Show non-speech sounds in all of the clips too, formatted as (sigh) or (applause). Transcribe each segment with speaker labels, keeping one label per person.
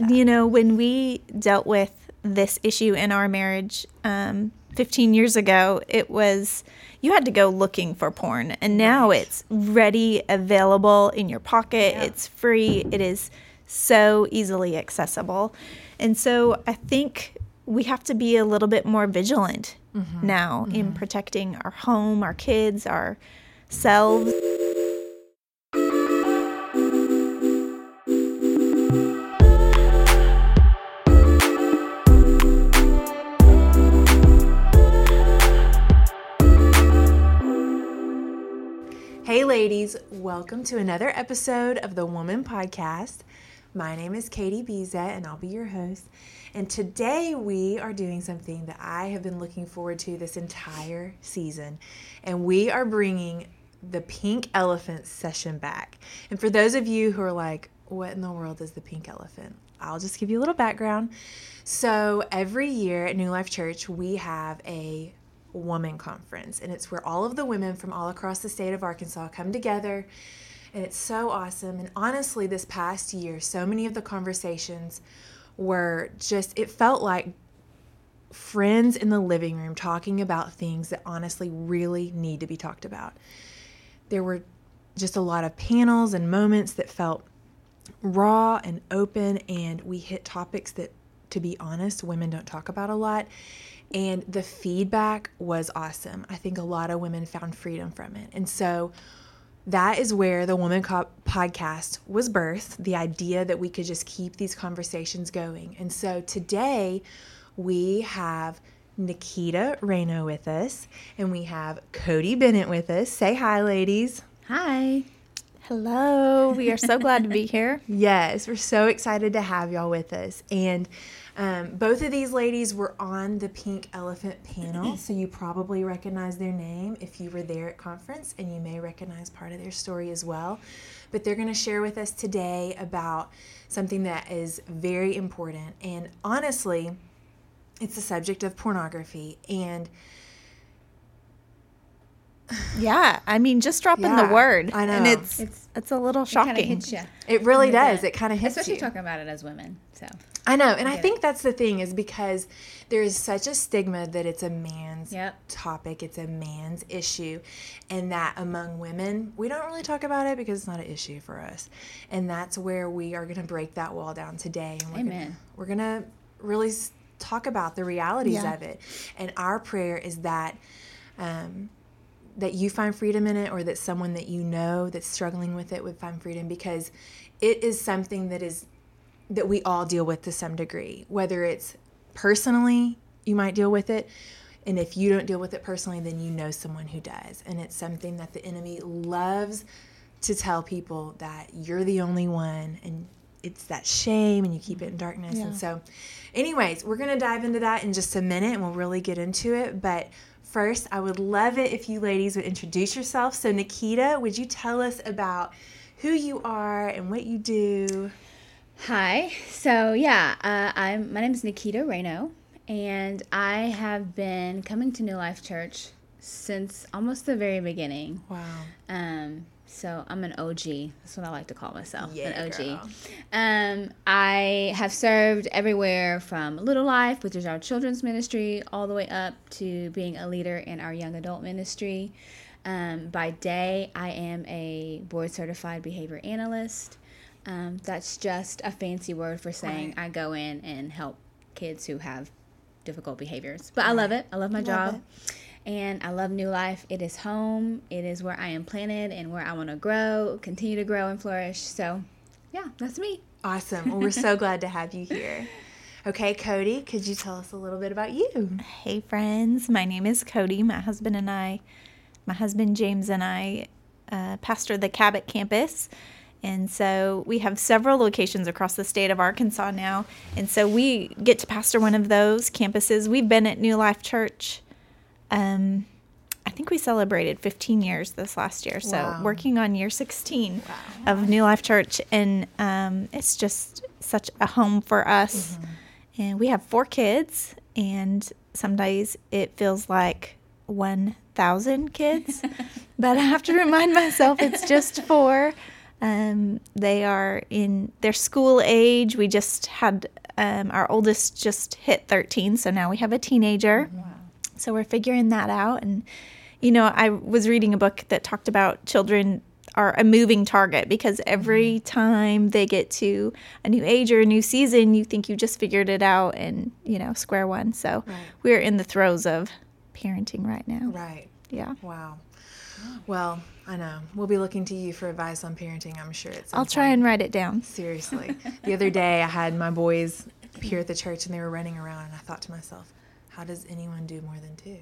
Speaker 1: that.
Speaker 2: You know, when we dealt with this issue in our marriage um, 15 years ago, it was you had to go looking for porn, and now right. it's ready, available in your pocket. Yeah. It's free. It is so easily accessible, and so I think we have to be a little bit more vigilant mm-hmm. now mm-hmm. in protecting our home, our kids, ourselves.
Speaker 1: Ladies, welcome to another episode of the Woman Podcast. My name is Katie Bezet, and I'll be your host. And today we are doing something that I have been looking forward to this entire season. And we are bringing the Pink Elephant session back. And for those of you who are like, what in the world is the pink elephant? I'll just give you a little background. So, every year at New Life Church, we have a woman conference. And it's where all of the women from all across the state of Arkansas come together. And it's so awesome. And honestly this past year so many of the conversations were just it felt like friends in the living room talking about things that honestly really need to be talked about. There were just a lot of panels and moments that felt raw and open and we hit topics that to be honest women don't talk about a lot and the feedback was awesome. I think a lot of women found freedom from it. And so that is where the Woman Cop podcast was birthed the idea that we could just keep these conversations going. And so today we have Nikita Reno with us and we have Cody Bennett with us. Say hi, ladies.
Speaker 2: Hi. Hello. We are so glad to be (laughs) here.
Speaker 1: Yes, we're so excited to have y'all with us. And um, both of these ladies were on the Pink Elephant panel, (clears throat) so you probably recognize their name if you were there at conference, and you may recognize part of their story as well. But they're going to share with us today about something that is very important, and honestly, it's the subject of pornography and (sighs)
Speaker 2: yeah, I mean, just dropping yeah, the word, I know, and it's it's, it's a little shocking. It
Speaker 1: hits you. It really does. It kind of hits
Speaker 3: Especially
Speaker 1: you.
Speaker 3: Especially talking about it as women. So
Speaker 1: I know, and I, I think that's the thing is because there is such a stigma that it's a man's
Speaker 3: yep.
Speaker 1: topic, it's a man's issue, and that among women we don't really talk about it because it's not an issue for us, and that's where we are going to break that wall down today. And we're
Speaker 3: Amen.
Speaker 1: Gonna, we're going to really talk about the realities yeah. of it, and our prayer is that. Um, that you find freedom in it or that someone that you know that's struggling with it would find freedom because it is something that is that we all deal with to some degree whether it's personally you might deal with it and if you don't deal with it personally then you know someone who does and it's something that the enemy loves to tell people that you're the only one and it's that shame and you keep it in darkness yeah. and so anyways we're going to dive into that in just a minute and we'll really get into it but First, I would love it if you ladies would introduce yourself. So, Nikita, would you tell us about who you are and what you do?
Speaker 3: Hi. So, yeah, uh, I'm. My name is Nikita Reno, and I have been coming to New Life Church since almost the very beginning.
Speaker 1: Wow.
Speaker 3: Um, so I'm an OG. That's what I like to call myself.
Speaker 1: Yeah,
Speaker 3: an OG.
Speaker 1: Girl.
Speaker 3: Um, I have served everywhere from Little Life, which is our children's ministry, all the way up to being a leader in our young adult ministry. Um, by day, I am a board certified behavior analyst. Um, that's just a fancy word for saying right. I go in and help kids who have difficult behaviors. But right. I love it. I love my love job. It and I love New Life. It is home. It is where I am planted and where I want to grow, continue to grow and flourish. So, yeah, that's me.
Speaker 1: Awesome. Well, we're so (laughs) glad to have you here. Okay, Cody, could you tell us a little bit about you?
Speaker 2: Hey, friends. My name is Cody. My husband and I, my husband James and I, uh, pastor the Cabot campus. And so we have several locations across the state of Arkansas now. And so we get to pastor one of those campuses. We've been at New Life Church um, I think we celebrated 15 years this last year. So wow. working on year 16 wow. of New Life Church, and um, it's just such a home for us. Mm-hmm. And we have four kids, and some days it feels like 1,000 kids, (laughs) but I have to remind myself it's just four. Um, they are in their school age. We just had um, our oldest just hit 13, so now we have a teenager. Wow. So we're figuring that out. And, you know, I was reading a book that talked about children are a moving target because every mm-hmm. time they get to a new age or a new season, you think you just figured it out and, you know, square one. So right. we're in the throes of parenting right now.
Speaker 1: Right.
Speaker 2: Yeah.
Speaker 1: Wow. Well, I know. We'll be looking to you for advice on parenting, I'm sure. It's
Speaker 2: I'll try and write it down.
Speaker 1: Seriously. the other day, I had my boys here at the church and they were running around, and I thought to myself, how does anyone do more than two?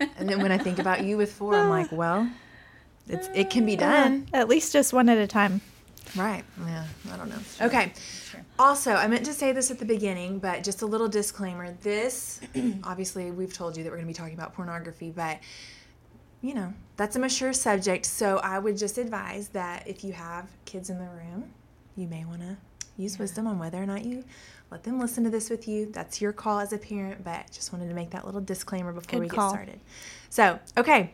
Speaker 1: and then when I think about you with four, I'm (laughs) like, well, it's, it can be done.
Speaker 2: Uh, at least just one at a time.
Speaker 1: Right. Yeah. I don't know. Okay. Also, I meant to say this at the beginning, but just a little disclaimer. This, (clears throat) obviously, we've told you that we're going to be talking about pornography, but you know, that's a mature subject. So I would just advise that if you have kids in the room, you may want to use yeah. wisdom on whether or not you let them listen to this with you. That's your call as a parent, but just wanted to make that little disclaimer before Good we call. get started. So, okay.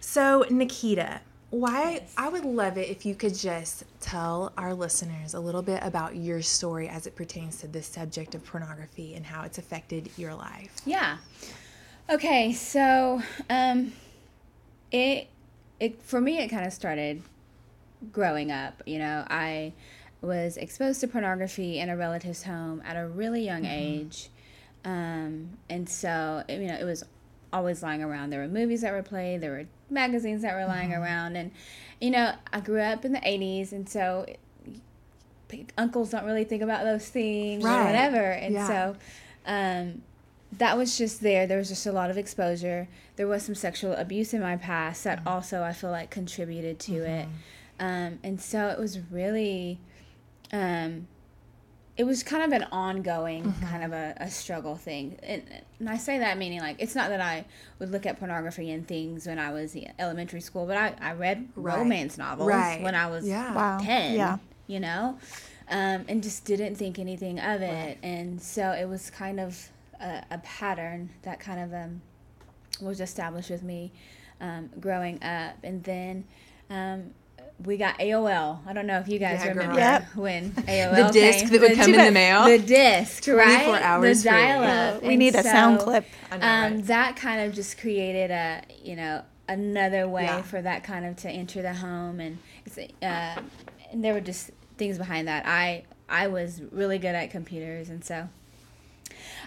Speaker 1: So, Nikita, why yes. I would love it if you could just tell our listeners a little bit about your story as it pertains to this subject of pornography and how it's affected your life.
Speaker 3: Yeah. Okay, so um it it for me it kind of started growing up, you know. I was exposed to pornography in a relative's home at a really young mm-hmm. age. Um, and so, you know, it was always lying around. There were movies that were played, there were magazines that were lying mm-hmm. around. And, you know, I grew up in the 80s, and so uncles don't really think about those things right. or whatever. And yeah. so, um, that was just there. There was just a lot of exposure. There was some sexual abuse in my past that mm-hmm. also I feel like contributed to mm-hmm. it. Um, and so it was really um, it was kind of an ongoing mm-hmm. kind of a, a struggle thing and, and, i say that meaning like it's not that i would look at pornography and things when i was in elementary school but i, I read right. romance novels right. when i was yeah. wow. 10 yeah. you know um, and just didn't think anything of it right. and so it was kind of a, a pattern that kind of um, was established with me um, growing up and then um, we got AOL. I don't know if you guys yeah, remember yep. when (laughs) AOL
Speaker 1: the disc
Speaker 3: came.
Speaker 1: that would the, come in the mail.
Speaker 3: The disc, right?
Speaker 1: Four hours.
Speaker 3: The dial-up.
Speaker 2: We need so, a sound clip.
Speaker 3: Know, um, right? That kind of just created a you know another way yeah. for that kind of to enter the home, and uh, and there were just things behind that. I I was really good at computers, and so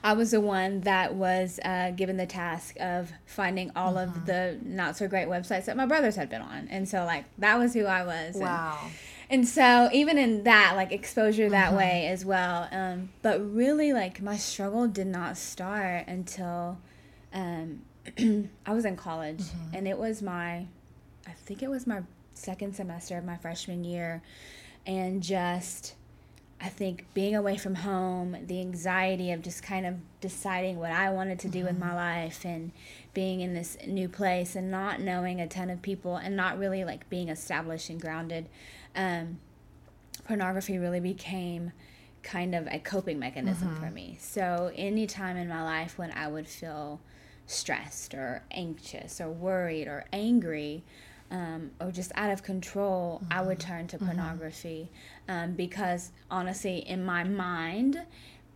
Speaker 3: I was the one that was uh, given the task of finding all mm-hmm. of the not so great websites that my brothers had been on. And so, like, that was who I was.
Speaker 1: Wow.
Speaker 3: And, and so, even in that, like, exposure that mm-hmm. way as well. Um, but really, like, my struggle did not start until um, (clears throat) I was in college. Mm-hmm. And it was my, I think it was my second semester of my freshman year. And just I think being away from home, the anxiety of just kind of deciding what I wanted to do mm-hmm. with my life and being in this new place and not knowing a ton of people and not really like being established and grounded, um, pornography really became kind of a coping mechanism mm-hmm. for me. So any time in my life when I would feel stressed or anxious or worried or angry, um, or just out of control, mm-hmm. I would mm-hmm. turn to mm-hmm. pornography um, because honestly, in my mind,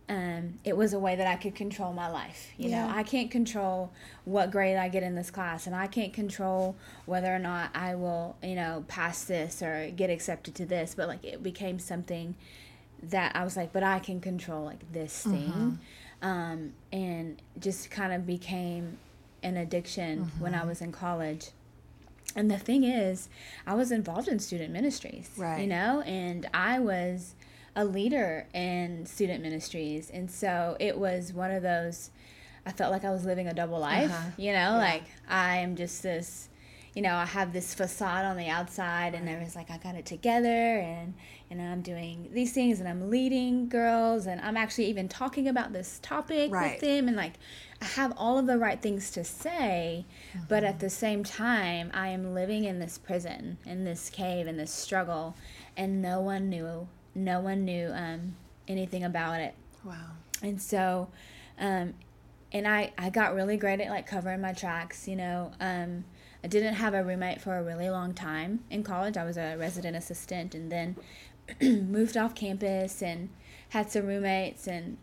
Speaker 3: um, it was a way that I could control my life. You yeah. know, I can't control what grade I get in this class, and I can't control whether or not I will, you know, pass this or get accepted to this. But like, it became something that I was like, but I can control like this thing, mm-hmm. um, and just kind of became an addiction mm-hmm. when I mm-hmm. was in college and the thing is, I was involved in student ministries, right. you know, and I was a leader in student ministries. And so it was one of those, I felt like I was living a double life, uh-huh. you know, yeah. like I am just this, you know, I have this facade on the outside, and there was like, I got it together, and, you know, I'm doing these things, and I'm leading girls, and I'm actually even talking about this topic right. with them, and like, I have all of the right things to say, mm-hmm. but at the same time, I am living in this prison, in this cave, in this struggle, and no one knew, no one knew um, anything about it.
Speaker 1: Wow.
Speaker 3: And so, um, and I, I got really great at like covering my tracks, you know. Um, I didn't have a roommate for a really long time in college. I was a resident assistant and then (clears throat) moved off campus and had some roommates and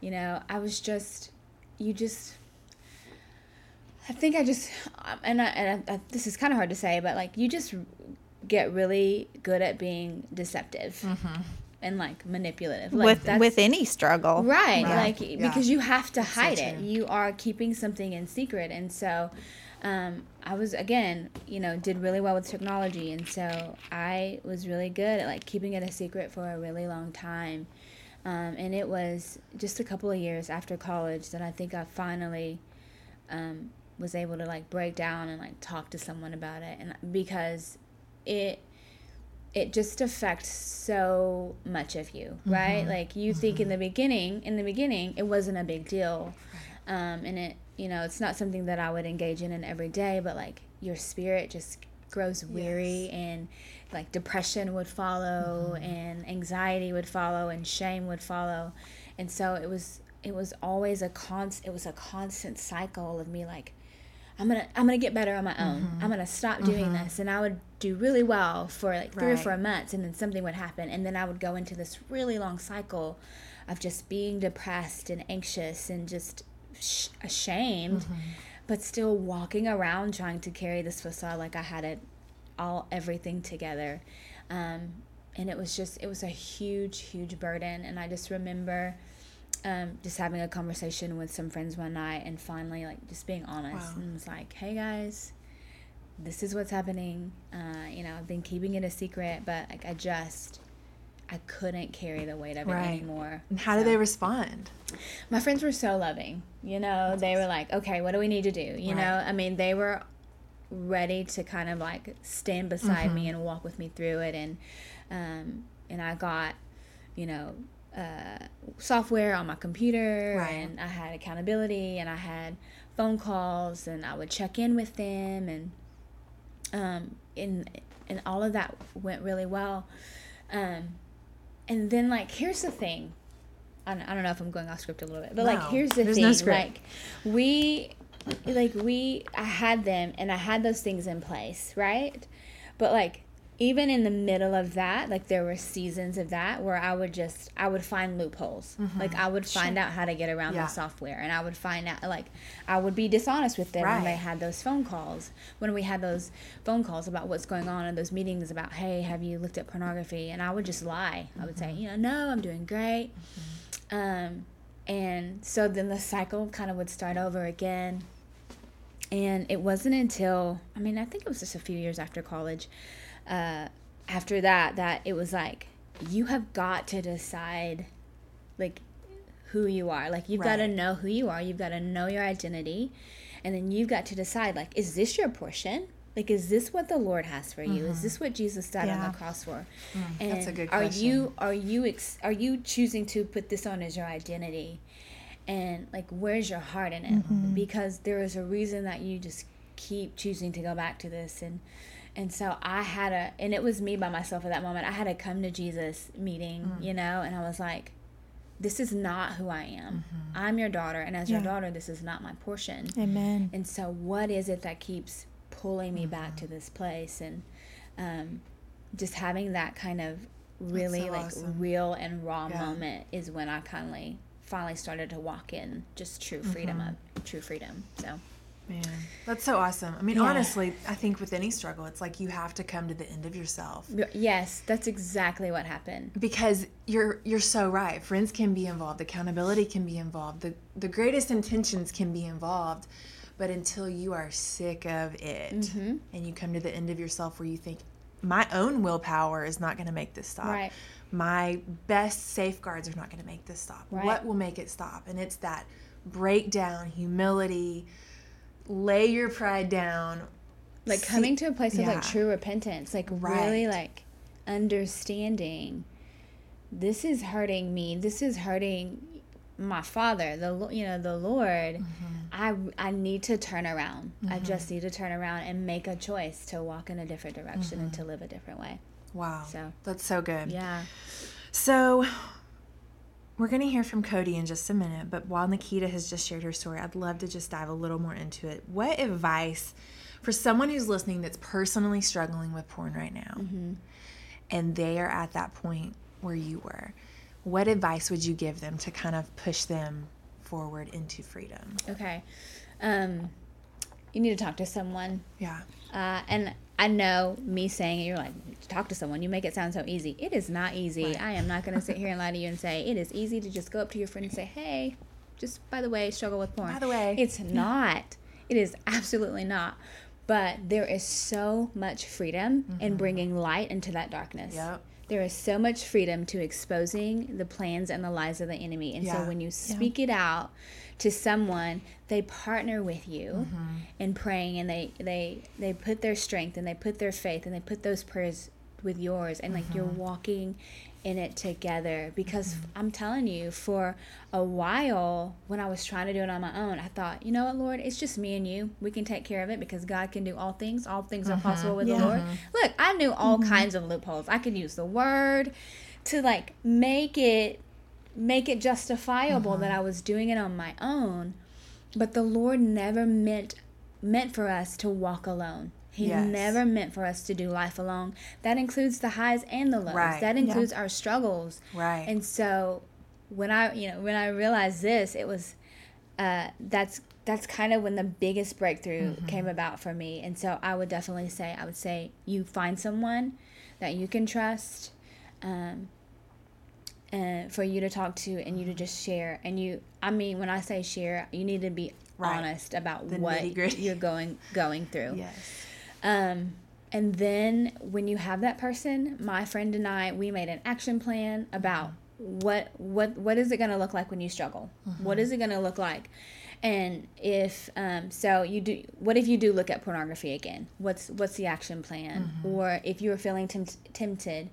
Speaker 3: you know, I was just you just I think I just um, and I, and I, this is kind of hard to say, but like you just get really good at being deceptive
Speaker 1: Mm-hmm.
Speaker 3: and like manipulative. Like
Speaker 2: with
Speaker 3: that's-
Speaker 2: with any struggle.
Speaker 3: right,
Speaker 1: Right.
Speaker 3: like
Speaker 1: Yeah.
Speaker 3: because you have to
Speaker 1: so
Speaker 3: hide it. You are keeping something in secret, and so um, I was again, you know, did really well with technology, and so I was really good at like keeping it a secret for a really long time. Um, and it was just a couple of years after college that I think I finally um, was able to like break down and like talk to someone about it, and because it it just affects so much of you, right? Like you think in the beginning, in the beginning, it wasn't a big deal, um, and it you know it's not something that I would engage in in every day, but like your spirit just grows weary and like depression would follow mm-hmm. and anxiety would follow and shame would follow. And so it was it was always a const it was a constant cycle of me like i'm gonna i'm gonna get better on my own. Mm-hmm. I'm gonna stop doing mm-hmm. this. And i would do really well for like three or four months and then something would happen. And then i would go into this really long cycle of just being depressed and anxious and just sh- ashamed but still walking around trying to carry this facade like i had it all everything together. Um, and it was just it was a huge huge burden. And i just remember um, just having a conversation with some friends one night and finally like just being honest
Speaker 1: Wow.
Speaker 3: and was like hey guys this is what's happening. Uh, you know i've been keeping it a secret but like i just i couldn't carry the weight of it
Speaker 1: Right.
Speaker 3: anymore
Speaker 1: And how did they respond?
Speaker 3: my friends were so loving you know they were like okay what do we need to do you
Speaker 1: Right.
Speaker 3: know i mean they were ready to kind of like stand beside
Speaker 1: Mm-hmm.
Speaker 3: me and walk with me through it and um and i got you know uh, software on my computer
Speaker 1: Right.
Speaker 3: and i had accountability and i had phone calls and i would check in with them and um and and all of that went really well um and then like here's the thing I don't, I don't know if I'm going off script a little bit, but
Speaker 1: No,
Speaker 3: like here's the thing,
Speaker 1: no script.
Speaker 3: like we, like we, I had them and I had those things in place, right? But like even in the middle of that, like there were seasons of that where I would just I would find loopholes, like I would find out how to get around
Speaker 1: Mm-hmm. Yeah.
Speaker 3: the software, and I would find out like I would be dishonest with them when they had those phone calls, when we had those phone calls about what's going on and those meetings about hey have you looked at pornography, and I would just lie. I would say
Speaker 1: Mm-hmm.
Speaker 3: you know no I'm doing great. Um, and so then the cycle kind of would start over again. And it wasn't until, I mean, I think it was just a few years after college, uh, after that, that it was like, you have got to decide, like, who you are. Like, you've got to know who you are. You've got to know your identity. And then you've got to decide, like, is this your portion? Like, is this what the Lord has for you? Is this what Jesus died on the cross for?
Speaker 1: Mm-hmm. that's a good
Speaker 3: are
Speaker 1: question.
Speaker 3: you are you ex- are you choosing to put this on as your identity? And like, where's your heart in it? Because there is a reason that you just keep choosing to go back to this and and so I had a and it was me by myself at that moment. I had a come to Jesus meeting, mm. you know, and I was like, this is not who I am. Mm-hmm. I'm your daughter, and as your daughter, this is not my portion.
Speaker 2: Amen.
Speaker 3: And so, what is it that keeps pulling me back mm-hmm. to this place? And um, just having that kind of really
Speaker 1: so
Speaker 3: like
Speaker 1: awesome.
Speaker 3: real and raw
Speaker 1: Yeah.
Speaker 3: moment is when I kindly finally started to walk in just true mm-hmm. freedom of true freedom. So
Speaker 1: Man, that's so awesome. I mean,
Speaker 3: Yeah.
Speaker 1: honestly, I think with any struggle, it's like you have to come to the end of yourself
Speaker 3: yes, that's exactly what happened.
Speaker 1: because you're you're so right. Friends can be involved, accountability can be involved, the the greatest intentions can be involved, but until you are sick of it
Speaker 3: Mm-hmm.
Speaker 1: and you come to the end of yourself where you think my own willpower is not going to make this stop.
Speaker 3: Right.
Speaker 1: My best safeguards are not going to make this stop.
Speaker 3: Right.
Speaker 1: What will make it stop? And it's that breakdown, humility, lay your pride down,
Speaker 3: like
Speaker 1: See-
Speaker 3: coming to a place of like true repentance like really like understanding this is hurting me this is hurting my father the you know the lord. Mm-hmm. I i need to turn around. I mm-hmm. just need to turn around and make a choice to walk in a different direction and mm-hmm. to live a different way.
Speaker 1: Wow.
Speaker 3: So-
Speaker 1: that's so good.
Speaker 3: yeah.
Speaker 1: So we're going to hear from Cody in just a minute, but while Nikita has just shared her story, I'd love to just dive a little more into it. What advice For someone who's listening that's personally struggling with porn right now, and they are at that point where you were, what advice would you give them to kind of push them forward into freedom?
Speaker 3: Okay. Um, you need to talk to someone.
Speaker 1: Yeah.
Speaker 3: Uh, and I know me saying it, you're like, talk to someone. You make it sound so easy. It is not easy.
Speaker 1: Right.
Speaker 3: I am not going to sit here and lie to you and say it is easy to just go up to your friend and say, hey, just by the way, struggle with porn.
Speaker 1: By the way.
Speaker 3: it's not. It is absolutely not. But there is so much freedom in mm-hmm. bringing light into that darkness.
Speaker 1: Yep.
Speaker 3: There is so much freedom to exposing the plans and the lies of the enemy. And
Speaker 1: Yeah.
Speaker 3: so when you speak it out to someone, they partner with you
Speaker 1: Mm-hmm.
Speaker 3: in praying and they, they they put their strength and they put their faith and they put those prayers with yours and like you're
Speaker 1: Mm-hmm.
Speaker 3: walking in it together. Because I'm telling you for a while when I was trying to do it on my own I thought you know what Lord? It's just me and you. We can take care of it because God can do all things. All things are possible with
Speaker 2: Yeah.
Speaker 3: the Lord look I knew all kinds of loopholes. I could use the word to like make it make it justifiable that I was doing it on my own but the Lord never meant meant for us to walk alone. He
Speaker 1: Yes.
Speaker 3: never meant for us to do life alone. That includes the highs and the lows.
Speaker 1: Right.
Speaker 3: That includes our struggles.
Speaker 1: Right.
Speaker 3: And so when I you know when I realized this, it was uh, that's that's kind of when the biggest breakthrough came about for me. And so I would definitely say I would say you find someone that you can trust. Um, uh, for you to talk to and you to just share. And you i mean when i say share you need to be
Speaker 1: Right.
Speaker 3: honest about
Speaker 1: The
Speaker 3: what
Speaker 1: nitty-gritty.
Speaker 3: you're going going through.
Speaker 1: Yes.
Speaker 3: um and then when you have that person my friend and i we made an action plan about what what what is it going to look like when you struggle? What is it going to look like? And if um, so you do what if you do look at pornography again? What's what's the action plan? Or if you're feeling tempt- tempted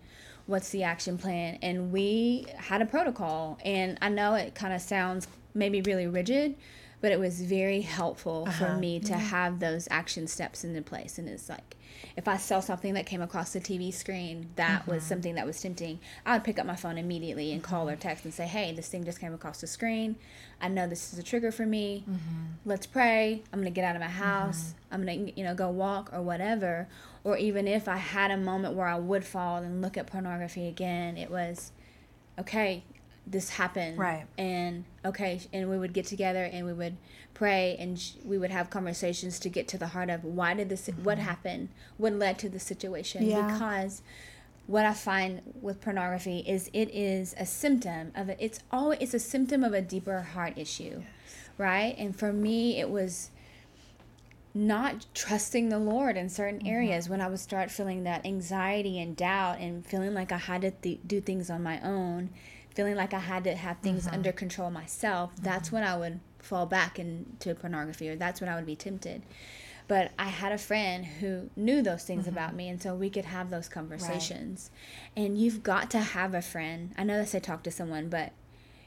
Speaker 3: what's the action plan and we had a protocol and i know it kind of sounds maybe really rigid but it was very helpful for uh-huh. me to have those action steps into place and it's like if i saw something that came across the tv screen that was mm-hmm. something that was tempting i would pick up my phone immediately and call or text and say hey this thing just came across the screen. I know this is a trigger for me. Mm-hmm. Let's pray. I'm gonna get out of my mm-hmm. house. I'm gonna you know go walk or whatever. Or even if i had a moment where i would fall and look at pornography again it was okay this happened.
Speaker 1: Right.
Speaker 3: and okay and we would get together and we would pray and sh- we would have conversations to get to the heart of why did this what mm-hmm. happened? What led to the situation?
Speaker 2: Yeah.
Speaker 3: because what i find with pornography is it is a symptom of it it's always it's a symptom of a deeper heart issue right? And for me it was not trusting the Lord in certain mm-hmm. areas when I would start feeling that anxiety and doubt and feeling like I had to th- do things on my own, feeling like I had to have things mm-hmm. under control myself, that's mm-hmm. when I would fall back into pornography or that's when I would be tempted. But I had a friend who knew those things mm-hmm. about me, and so we could have those conversations. And you've got to have a friend. I know they say talk to someone, but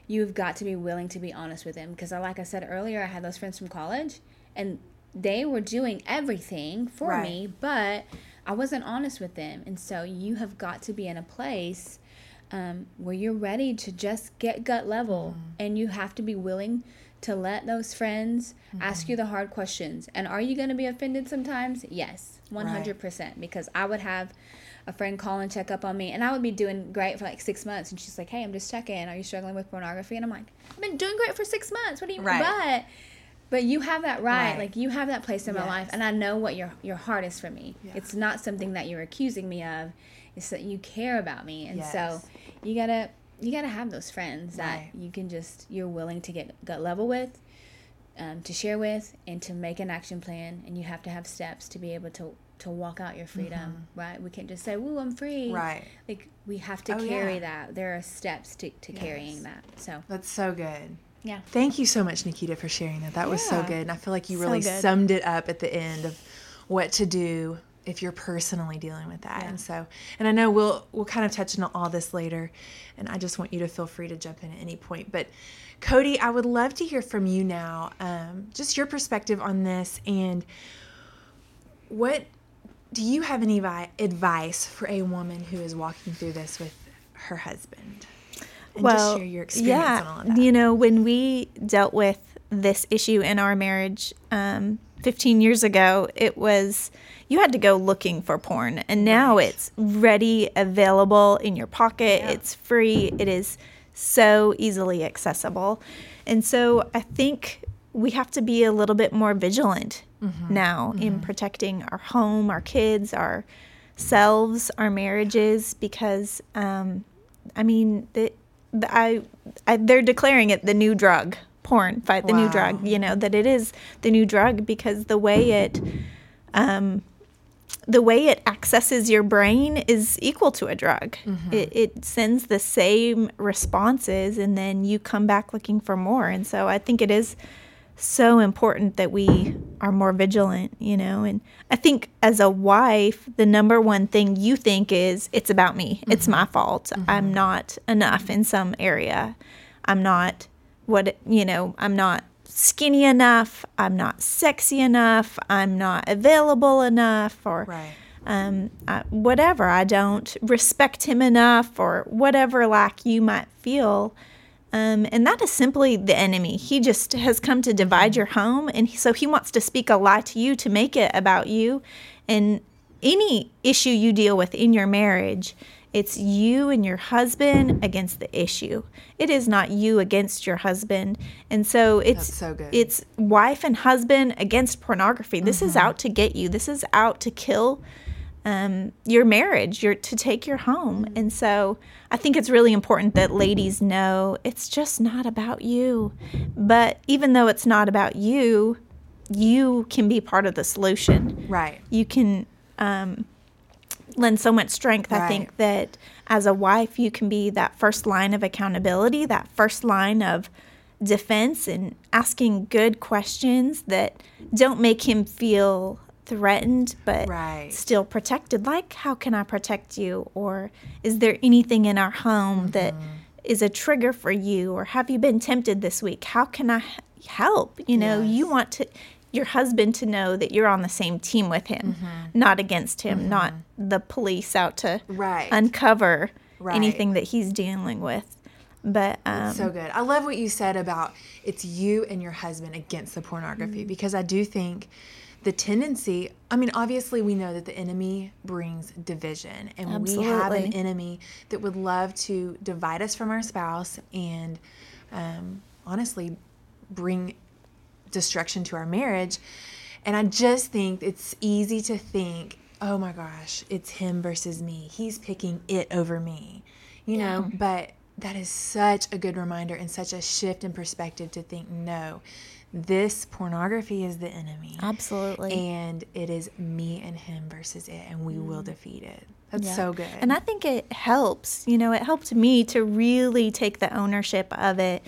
Speaker 3: you've got to be willing to be honest with them because uh, like i said earlier i had those friends from college and they were doing everything for
Speaker 1: Right.
Speaker 3: me but i wasn't honest with them and so you have got to be in a place um, where you're ready to just get gut level and you have to be willing to let those friends ask you the hard questions. And are you going to be offended sometimes? Yes 100% because i would have a friend call and check up on me and i would be doing great for like six months and she's like hey i'm just checking. Are you struggling with pornography? And i'm like i've been doing great for six months. What do you mean
Speaker 1: Right.
Speaker 3: but but you have that right.
Speaker 1: Right.
Speaker 3: like you have that place in my life and i know what your your heart is for me.
Speaker 1: Yeah.
Speaker 3: it's not something that you're accusing me of it's that you care about me and so you gotta you gotta have those friends that
Speaker 1: Right.
Speaker 3: you can just you're willing to get gut level with um, to share with and to make an action plan and you have to have steps to be able to to walk out your freedom right we can't just say woo i'm free
Speaker 1: Mm-hmm. Right.
Speaker 3: like we have to
Speaker 1: Oh,
Speaker 3: carry
Speaker 1: yeah.
Speaker 3: that there are steps to, to carrying that so
Speaker 1: That's so good.
Speaker 3: yeah
Speaker 1: Thank you so much, Nikita, for sharing that. That was so good. And I feel like you
Speaker 2: So
Speaker 1: really
Speaker 2: good.
Speaker 1: summed it up at the end of what to do if you're personally dealing with that. And so, and I know we'll we'll kind of touch on all this later, and I just want you to feel free to jump in at any point. But Cody, I would love to hear from you now, um, just your perspective on this, and what do you have any vi- advice for a woman who is walking through this with her husband? And just share your experience
Speaker 2: yeah,
Speaker 1: on all of that.
Speaker 2: you know, when we dealt with this issue in our marriage, um, 15 years ago, it was you had to go looking for porn, and now
Speaker 1: Right.
Speaker 2: it's ready, available in your pocket.
Speaker 1: Yeah.
Speaker 2: It's free. It is so easily accessible. And so I think we have to be a little bit more vigilant now in protecting our home, our kids, our selves, our marriages, because um, I mean, the, the, I, I, they're declaring it the new drug, porn, fight the new drug. You know that it is the new drug because the way it, um, the way it accesses your brain is equal to a drug. Mm-hmm. It, it sends the same responses, and then you come back looking for more. And so I think it is so important that we are more vigilant, you know. And I think as a wife, the number one thing you think is it's about me. It's mm-hmm. my fault. I'm mm-hmm. not enough in some area. I'm not what, you know, I'm not skinny enough. I'm not sexy enough. I'm not available enough or
Speaker 1: Right.
Speaker 2: um, I, whatever. I don't respect him enough, or whatever lack you might feel. Um, and that is simply the enemy. He just has come to divide your home, and he, so he wants to speak a lie to you to make it about you. And any issue you deal with in your marriage, it's you and your husband against the issue. It is not you against your husband. And so it's
Speaker 1: That's so good.
Speaker 2: it's wife and husband against pornography. This is out to get you. This is out to kill um, your marriage, your to take your home. And so I think it's really important that ladies know it's just not about you. But even though it's not about you, you can be part of the solution.
Speaker 1: Right.
Speaker 2: You can um, lend so much strength. I think that as a wife, you can be that first line of accountability, that first line of defense, and asking good questions that don't make him feel threatened, but
Speaker 1: Right.
Speaker 2: still protected. Like, how can I protect you? Or is there anything in our home that
Speaker 1: Mm-hmm.
Speaker 2: is a trigger for you? Or have you been tempted this week? How can i help? You know, you want to your husband to know that you're on the same team with him,
Speaker 1: Mm-hmm.
Speaker 2: not against him, not the police out to
Speaker 1: Right.
Speaker 2: uncover
Speaker 1: Right.
Speaker 2: anything that he's dealing with. But um,
Speaker 1: so good. I love what you said about it's you and your husband against the pornography
Speaker 2: Mm-hmm.
Speaker 1: because I do think the tendency, I mean, obviously, we know that the enemy brings division, and we have an enemy that would love to divide us from our spouse and um, honestly bring destruction to our marriage. And I just think it's easy to think, oh my gosh, it's him versus me. He's picking it over me, you know? But that is such a good reminder and such a shift in perspective to think, no, this pornography is the enemy.
Speaker 2: absolutely.
Speaker 1: And it is me and him versus it, and we mm. will defeat it. That's
Speaker 2: Yeah.
Speaker 1: so good.
Speaker 2: And I think it helps. You know, it helped me to really take the ownership of it,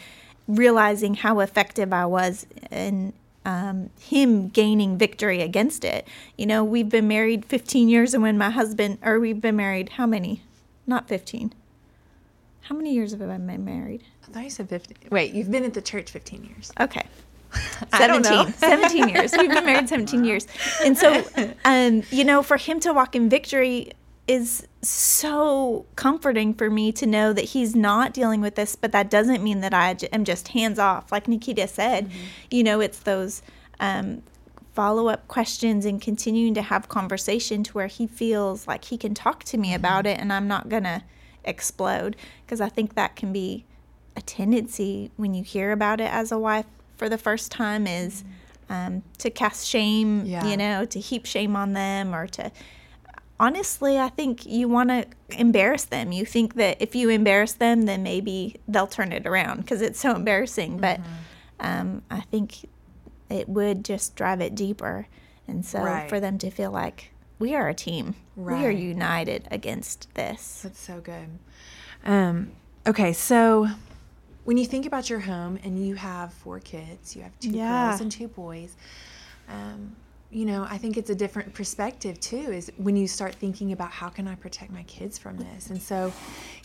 Speaker 2: realizing how effective I was in um, him gaining victory against it. You know, we've been married 15 years, and when my husband, or we've been married, how many? Not 15. How many years have I been married?
Speaker 1: I thought you said 15. Wait, you've been at the church 15 years.
Speaker 2: Okay. (laughs)
Speaker 1: I don't know.
Speaker 2: 17 years. We've been married 17 years. And so, um, you know, for him to walk in victory is so comforting for me to know that he's not dealing with this, but that doesn't mean that I j- am just hands off. Like Nikita said, you know, it's those um, follow up questions and continuing to have conversation to where he feels like he can talk to me about it and I'm not going to explode. Because I think that can be a tendency when you hear about it as a wife for the first time is um, to cast shame,
Speaker 1: Yeah.
Speaker 2: you know, to heap shame on them or to. Honestly, I think you want to embarrass them. You think that if you embarrass them, then maybe they'll turn it around because it's so embarrassing. But um, I think it would just drive it deeper. And so
Speaker 1: Right.
Speaker 2: for them to feel like we are a team, we are united against this.
Speaker 1: That's so good. Um, okay, so when you think about your home and you have four kids, you have two
Speaker 2: Yeah.
Speaker 1: girls and two boys, um, you know, I think it's a different perspective too, is when you start thinking about how can I protect my kids from this? And so,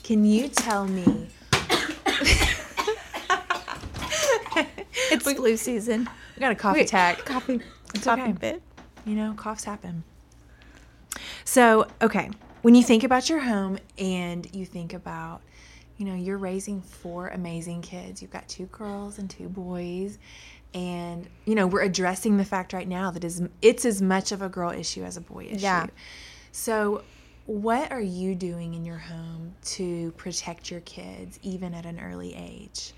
Speaker 1: can you tell me?
Speaker 2: It's flu season.
Speaker 1: We got a cough
Speaker 2: Wait,
Speaker 1: attack.
Speaker 2: Coffee.
Speaker 1: It's
Speaker 2: coffee
Speaker 1: okay.
Speaker 2: fit.
Speaker 1: you know, coughs happen. So, okay, when you think about your home and you think about you know, you're raising four amazing kids. You've got two girls and two boys. And, you know, we're addressing the fact right now that is it's as much of a girl issue as a boy issue.
Speaker 2: Yeah.
Speaker 1: So, what are you doing in your home to protect your kids even at an early age?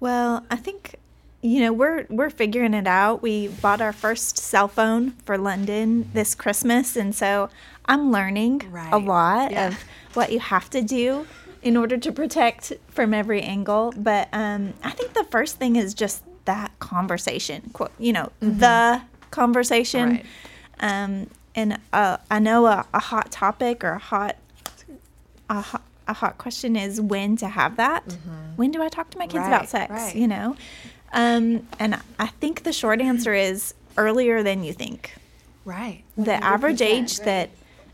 Speaker 2: Well, I think you know we're we're figuring it out. We bought our first cell phone for London this Christmas, and so I'm learning a lot
Speaker 1: Yeah.
Speaker 2: of what you have to do in order to protect from every angle. But um, I think the first thing is just that conversation. Quote, you know, the conversation.
Speaker 1: Right.
Speaker 2: Um, and uh, I know a, a hot topic or a hot a hot, a hot question is when to have that. When do I talk to my kids
Speaker 1: Right,
Speaker 2: about sex?
Speaker 1: right.
Speaker 2: You know, um, and I think the short answer is earlier than you think.
Speaker 1: Right.
Speaker 2: The average
Speaker 3: 100%,
Speaker 2: age that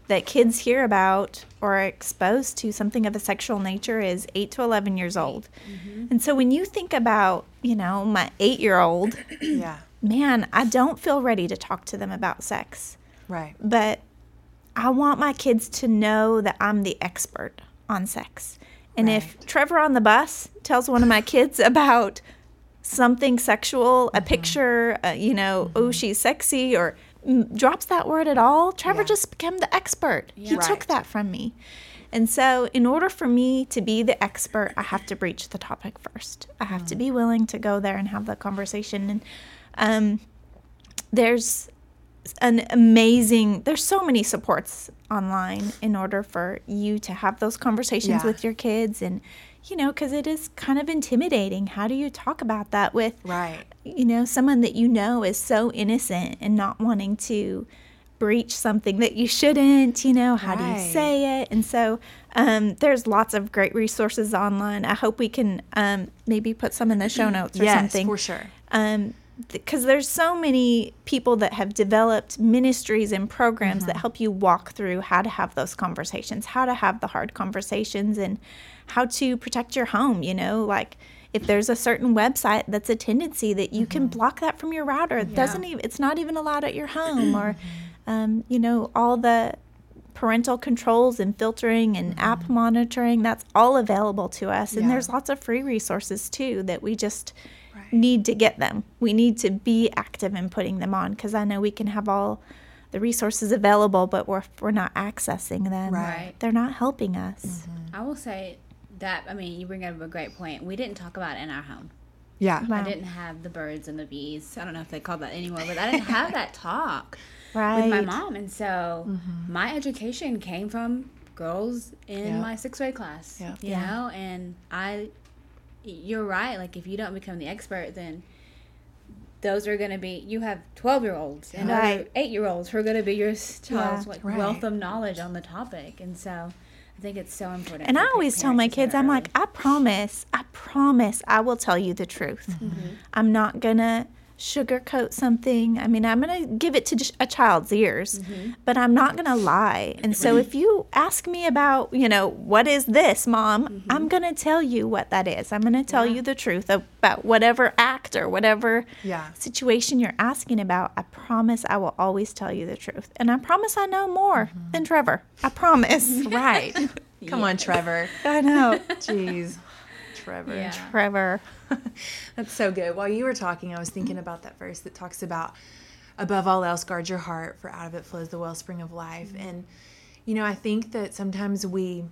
Speaker 2: that kids hear about or are exposed to something of a sexual nature is 8 to 11 years old. And so when you think about, you know, my 8-year-old, (clears throat)
Speaker 1: Yeah.
Speaker 2: man, I don't feel ready to talk to them about sex
Speaker 1: Right.
Speaker 2: but I want my kids to know that I'm the expert on sex. And if Trevor on the bus tells one of my kids (laughs) about something sexual,
Speaker 1: Mm-hmm.
Speaker 2: a picture, uh, you know, oh, she's sexy, or drops that word at all, Trevor
Speaker 1: Yeah.
Speaker 2: just became the expert. He
Speaker 1: Right.
Speaker 2: took that from me. And so, in order for me to be the expert, I have to breach the topic first. I have
Speaker 1: Mm.
Speaker 2: to be willing to go there and have the conversation. And um, there's an amazing there's so many supports online in order for you to have those conversations
Speaker 1: Yeah.
Speaker 2: with your kids and you know because it is kind of intimidating how do you talk about that with
Speaker 1: Right.
Speaker 2: You know someone that you know is so innocent and not wanting to breach something that you shouldn't you know how do you say it? And so um, there's lots of great resources online. I hope we can um, maybe put some in the show notes or
Speaker 1: yes,
Speaker 2: something.
Speaker 1: for sure.
Speaker 2: um because there's so many people that have developed ministries and programs
Speaker 1: Mm-hmm.
Speaker 2: that help you walk through how to have those conversations how to have the hard conversations and how to protect your home you know like if there's a certain website that's a tendency that you can
Speaker 1: Mm-hmm.
Speaker 2: block that from your router it doesn't even it's not even allowed at your home or
Speaker 1: Mm-hmm.
Speaker 2: um, you know all the parental controls and filtering and app monitoring that's all available to us and
Speaker 1: Mm-hmm.
Speaker 2: There's lots of free resources too that we just
Speaker 1: Right.
Speaker 2: need to get them. We need to be active in putting them on because I know we can have all the resources available, but we're, we're not accessing them.
Speaker 1: Right.
Speaker 2: They're not helping us.
Speaker 3: I will say that I mean you bring up a great point. We didn't talk about it in our home.
Speaker 1: Yeah.
Speaker 2: Wow.
Speaker 3: I didn't have the birds and the bees. I don't know if they call that anymore, but I didn't have that talk
Speaker 2: Right.
Speaker 3: with my mom, and so mm-hmm. my education came from girls in
Speaker 1: Yeah.
Speaker 3: my sixth grade class.
Speaker 1: Yeah.
Speaker 3: You
Speaker 2: Yeah.
Speaker 3: know, and I, you're right. Like if you don't become the expert, then those are going to be you have 12 year olds and other
Speaker 2: Right.
Speaker 3: 8 year olds who are going to be your s- child's like
Speaker 1: Right.
Speaker 3: wealth of knowledge on the topic and so i think it's so important
Speaker 2: And I always tell my
Speaker 3: parents to start
Speaker 2: kids, I'm
Speaker 3: early.
Speaker 2: like, I promise, I promise I will tell you the truth.
Speaker 1: Mm-hmm.
Speaker 2: I'm not going to sugarcoat something. I mean, I'm going to give it to a child's ears,
Speaker 1: Mm-hmm.
Speaker 2: but I'm not going to lie. And so if you ask me about, you know, what is this, mom,
Speaker 1: Mm-hmm.
Speaker 2: I'm going to tell you what that is. I'm going to tell you the truth about whatever act or whatever
Speaker 1: Yeah.
Speaker 2: situation you're asking about. I promise I will always tell you the truth. And I promise I know more
Speaker 1: Mm-hmm.
Speaker 2: than Trevor. I promise.
Speaker 1: Right. (laughs) Come on, Trevor.
Speaker 2: I know.
Speaker 1: Jeez. Trevor.
Speaker 3: Yeah.
Speaker 2: Trevor. (laughs)
Speaker 1: That's so good. While you were talking, I was thinking about that verse that talks about, above all else, guard your heart, for out of it flows the wellspring of life. Mm-hmm. And, you know, I think that sometimes we,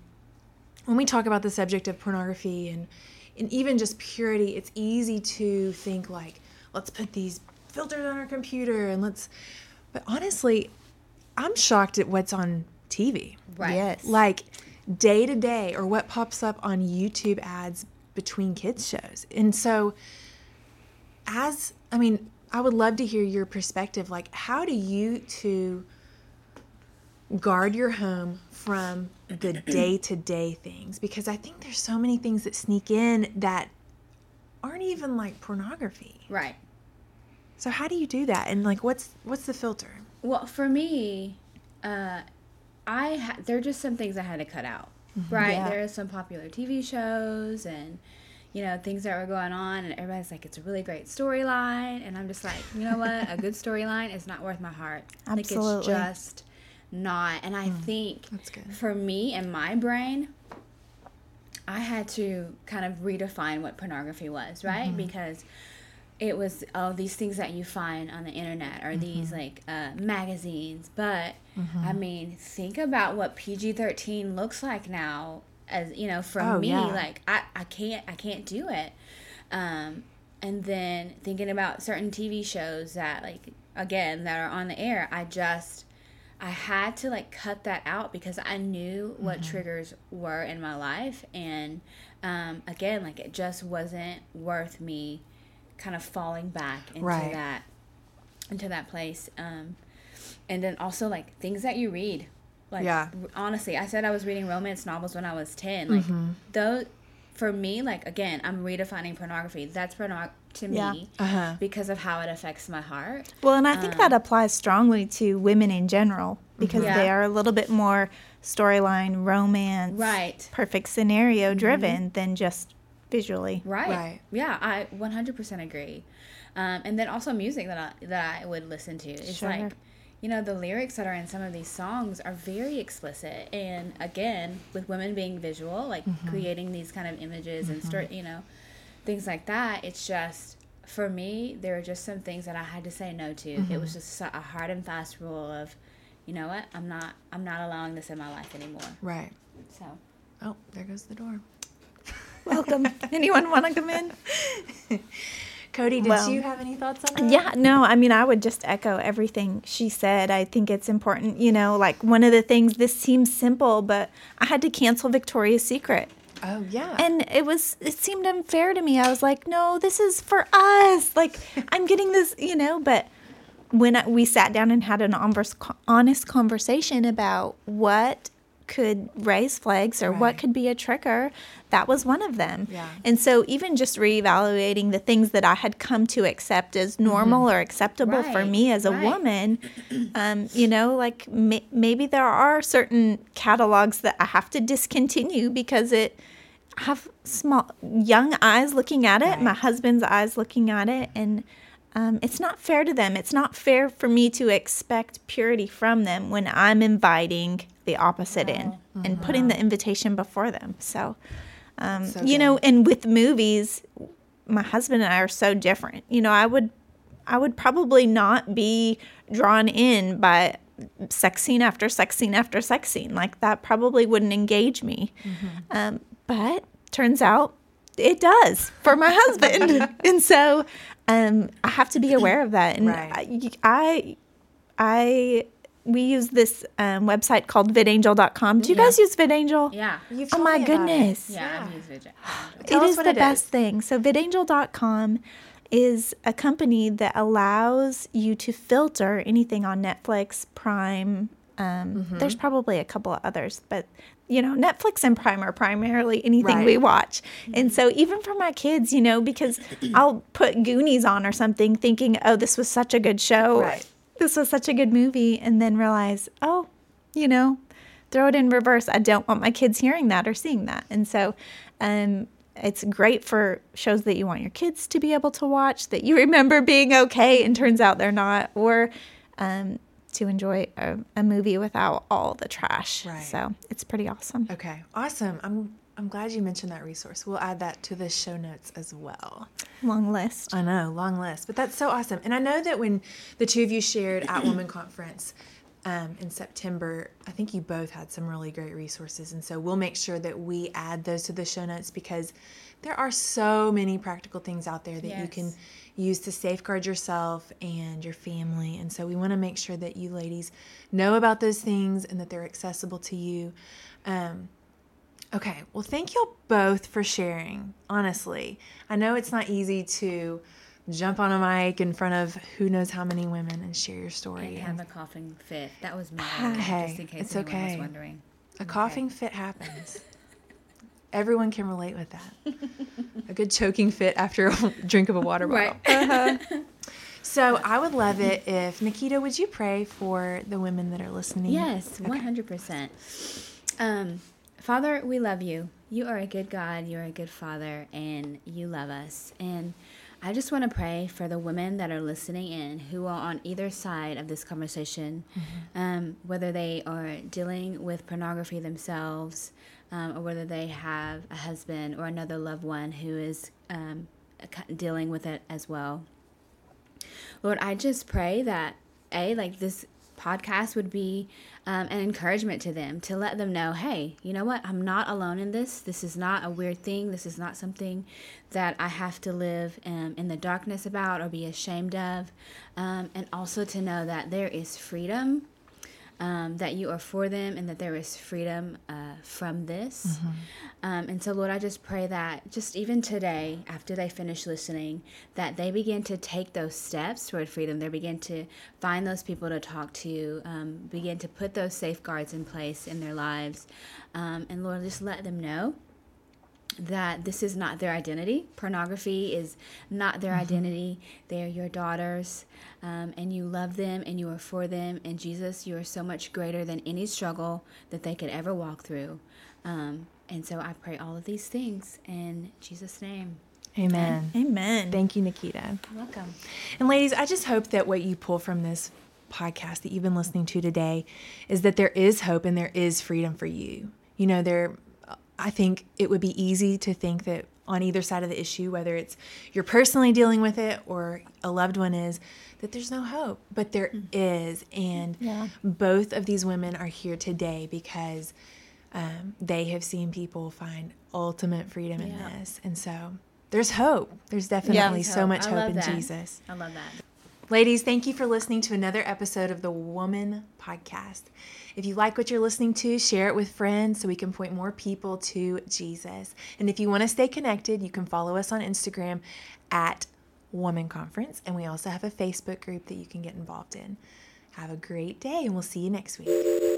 Speaker 1: when we talk about the subject of pornography and, and even just purity, it's easy to think like, let's put these filters on our computer and let's, but honestly, I'm shocked at what's on TV
Speaker 3: right
Speaker 2: Yes.
Speaker 1: like day to day or what pops up on YouTube ads between kids shows. And so as I mean, I would love to hear your perspective like how do you two guard your home from the (clears throat) day-to-day things because I think there's so many things that sneak in that aren't even like pornography.
Speaker 3: right
Speaker 1: So how do you do that? And like what's what's the filter?
Speaker 3: Well, for me, uh, I ha- there are just some things I had to cut out. Right,
Speaker 2: Yeah.
Speaker 3: there are some popular TV shows and you know things that were going on, and everybody's like, "It's a really great storyline," and I'm just like, you know what? a good storyline is not worth my heart. Like it's just not. And I think
Speaker 1: That's good.
Speaker 3: for me and my brain, I had to kind of redefine what pornography was, right?
Speaker 1: Mm-hmm.
Speaker 3: Because it was all these things that you find on the internet or these
Speaker 1: Mm-hmm.
Speaker 3: like uh, magazines. But I mean, think about what PG thirteen looks like now. As you know, for
Speaker 1: Oh,
Speaker 3: me,
Speaker 1: yeah.
Speaker 3: like I, I can't I can't do it. Um, and then thinking about certain TV shows that like again that are on the air, I just I had to like cut that out because I knew what
Speaker 1: Mm-hmm.
Speaker 3: triggers were in my life and um, again like it just wasn't worth me kind of falling back into
Speaker 1: Right.
Speaker 3: that into that place um, and then also like things that you read like
Speaker 1: Yeah.
Speaker 3: r- honestly I said I was reading romance novels when I was 10 like
Speaker 1: Mm-hmm.
Speaker 3: those for me like again I'm redefining pornography that's porno to
Speaker 2: Yeah.
Speaker 3: me
Speaker 1: Uh-huh.
Speaker 3: because of how it affects my heart
Speaker 2: Well, and I think that applies strongly to women in general because
Speaker 3: Yeah.
Speaker 2: they are a little bit more storyline, romance,
Speaker 3: Right.
Speaker 2: perfect scenario driven than just visually.
Speaker 3: Right.
Speaker 1: Right.
Speaker 3: Yeah, I 100% agree. Um, and then also music that I, that I would listen to. It's
Speaker 2: Sure.
Speaker 3: like, you know, the lyrics that are in some of these songs are very explicit. And again, with women being visual, like mm-hmm. creating these kind of images and start, mm-hmm. you know, things like that, it's just, for me, there were just some things that I had to say no to. It mm-hmm. was just a hard and fast rule of, you know what, I'm not, I'm not allowing this in my life anymore.
Speaker 1: Right.
Speaker 3: So.
Speaker 1: Oh, there goes the door.
Speaker 2: Welcome. Anyone want to come in? (laughs)
Speaker 1: Cody, did
Speaker 2: Well,
Speaker 1: you have any thoughts on that?
Speaker 2: Yeah, no, I mean, I would just echo everything she said. I think it's important, you know, like one of the things, this seems simple, but I had to cancel Victoria's Secret.
Speaker 1: Oh, yeah.
Speaker 2: And it was, it seemed unfair to me. I was like, no, this is for us. Like, (laughs) I'm getting this, you know, but when I, we sat down and had an honest, honest conversation about what could raise flags or what could be a trigger, that was one of them.
Speaker 1: Yeah.
Speaker 2: And so even just reevaluating the things that I had come to accept as normal or acceptable for me as a
Speaker 3: right.
Speaker 2: woman, um, you know, like may- maybe there are certain catalogs that I have to discontinue because it I have small young eyes looking at it,
Speaker 1: Right.
Speaker 2: my husband's eyes looking at it, and um, it's not fair to them. It's not fair for me to expect purity from them when I'm inviting the opposite in and putting the invitation before them. So, um,
Speaker 1: So
Speaker 2: you know, and with movies, my husband and I are so different. You know, I would, I would probably not be drawn in by sex scene after sex scene after sex scene. Like that probably wouldn't engage me.
Speaker 1: Mm-hmm.
Speaker 2: Um, but turns out it does for my husband, (laughs) and so um, I have to be aware of that. And
Speaker 1: Right.
Speaker 2: I, I, I, we use this um, website called VidAngel.com. Do you guys use VidAngel?
Speaker 3: Yeah.
Speaker 1: You've
Speaker 2: Oh my
Speaker 1: me about it.
Speaker 2: goodness.
Speaker 3: Yeah, I've used Vidya.
Speaker 1: Tell
Speaker 2: it
Speaker 1: us
Speaker 2: is
Speaker 1: what
Speaker 2: the
Speaker 1: it
Speaker 2: best
Speaker 1: is.
Speaker 2: thing. So vidangel.com is a company that allows you to filter anything on Netflix, Prime. Um,
Speaker 1: Mm-hmm.
Speaker 2: There's probably a couple of others, but you know, Netflix and Prime are primarily anything
Speaker 1: Right.
Speaker 2: we watch. And so even for my kids, you know, because I'll put Goonies on or something thinking, oh, this was such a good show.
Speaker 1: Right.
Speaker 2: This was such a good movie. And then realize, oh, you know, throw it in reverse. I don't want my kids hearing that or seeing that. And so um, it's great for shows that you want your kids to be able to watch that you remember being okay and turns out they're not, or um, to enjoy a, a movie without all the trash.
Speaker 1: Right.
Speaker 2: So it's pretty awesome.
Speaker 1: Okay, awesome. I'm I'm glad you mentioned that resource. We'll add that to the show notes as well.
Speaker 2: Long list.
Speaker 1: I know, long list, but that's so awesome. And I know that when the two of you shared at (clears throat) Woman Conference um, in September, I think you both had some really great resources. And so we'll make sure that we add those to the show notes because there are so many practical things out there that you can use to safeguard yourself and your family. And so we want to make sure that you ladies know about those things and that they're accessible to you. Um, Okay, well, thank y'all both for sharing. Honestly, I know it's not easy to jump on a mic in front of who knows how many women and share your story.
Speaker 3: and have a coughing fit. That was me. (sighs)
Speaker 1: Hey,
Speaker 3: just in case
Speaker 1: it's
Speaker 3: anyone
Speaker 1: okay.
Speaker 3: was wondering.
Speaker 1: a coughing fit happens. Everyone can relate with that. a good choking fit after a (laughs) drink of a water bottle.
Speaker 3: Right.
Speaker 1: So I would love it if Nikita, would you pray for the women that are listening?
Speaker 3: Yes, one hundred percent. Um, Father, we love you. You are a good God. You are a good Father, and you love us. And I just want to pray for the women that are listening in, who are on either side of this conversation, um, whether they are dealing with pornography themselves, um, or whether they have a husband or another loved one who is um, dealing with it as well. Lord, I just pray that a like this podcast would be um, an encouragement to them to let them know hey you know what? I'm not alone in this. This is not a weird thing. This is not something that i have to live um, in the darkness about or be ashamed of. Um, and also to know that there is freedom um, that you are for them and that there is freedom uh, from this. Mm-hmm. Um, and so, Lord, I just pray that just even today, after they finish listening, that they begin to take those steps toward freedom. They begin to find those people to talk to, um, begin to put those safeguards in place in their lives. Um, and Lord, just let them know that this is not their identity. Pornography is not their mm-hmm. identity. They are your daughters, um, and you love them and you are for them. And Jesus, you are so much greater than any struggle that they could ever walk through. Um, and so I pray all of these things in Jesus' name.
Speaker 1: Amen.
Speaker 2: Amen.
Speaker 1: Thank you, Nikita.
Speaker 3: You're welcome.
Speaker 1: And ladies, I just hope that what you pull from this podcast that you've been listening to today is that there is hope and there is freedom for you. You know, there I think it would be easy to think that on either side of the issue, whether it's you're personally dealing with it or a loved one is, that there's no hope. But there mm. is, And yeah. both of these women are here today because um, they have seen people find ultimate freedom in this. And so there's hope. There's definitely yeah, so hope. much hope in
Speaker 3: that.
Speaker 1: Jesus.
Speaker 3: I love that.
Speaker 1: Ladies, thank you for listening to another episode of the Woman Podcast. If you like what you're listening to, share it with friends so we can point more people to Jesus. And if you want to stay connected, you can follow us on Instagram at Woman Conference. And we also have a Facebook group that you can get involved in. Have a great day, and we'll see you next week.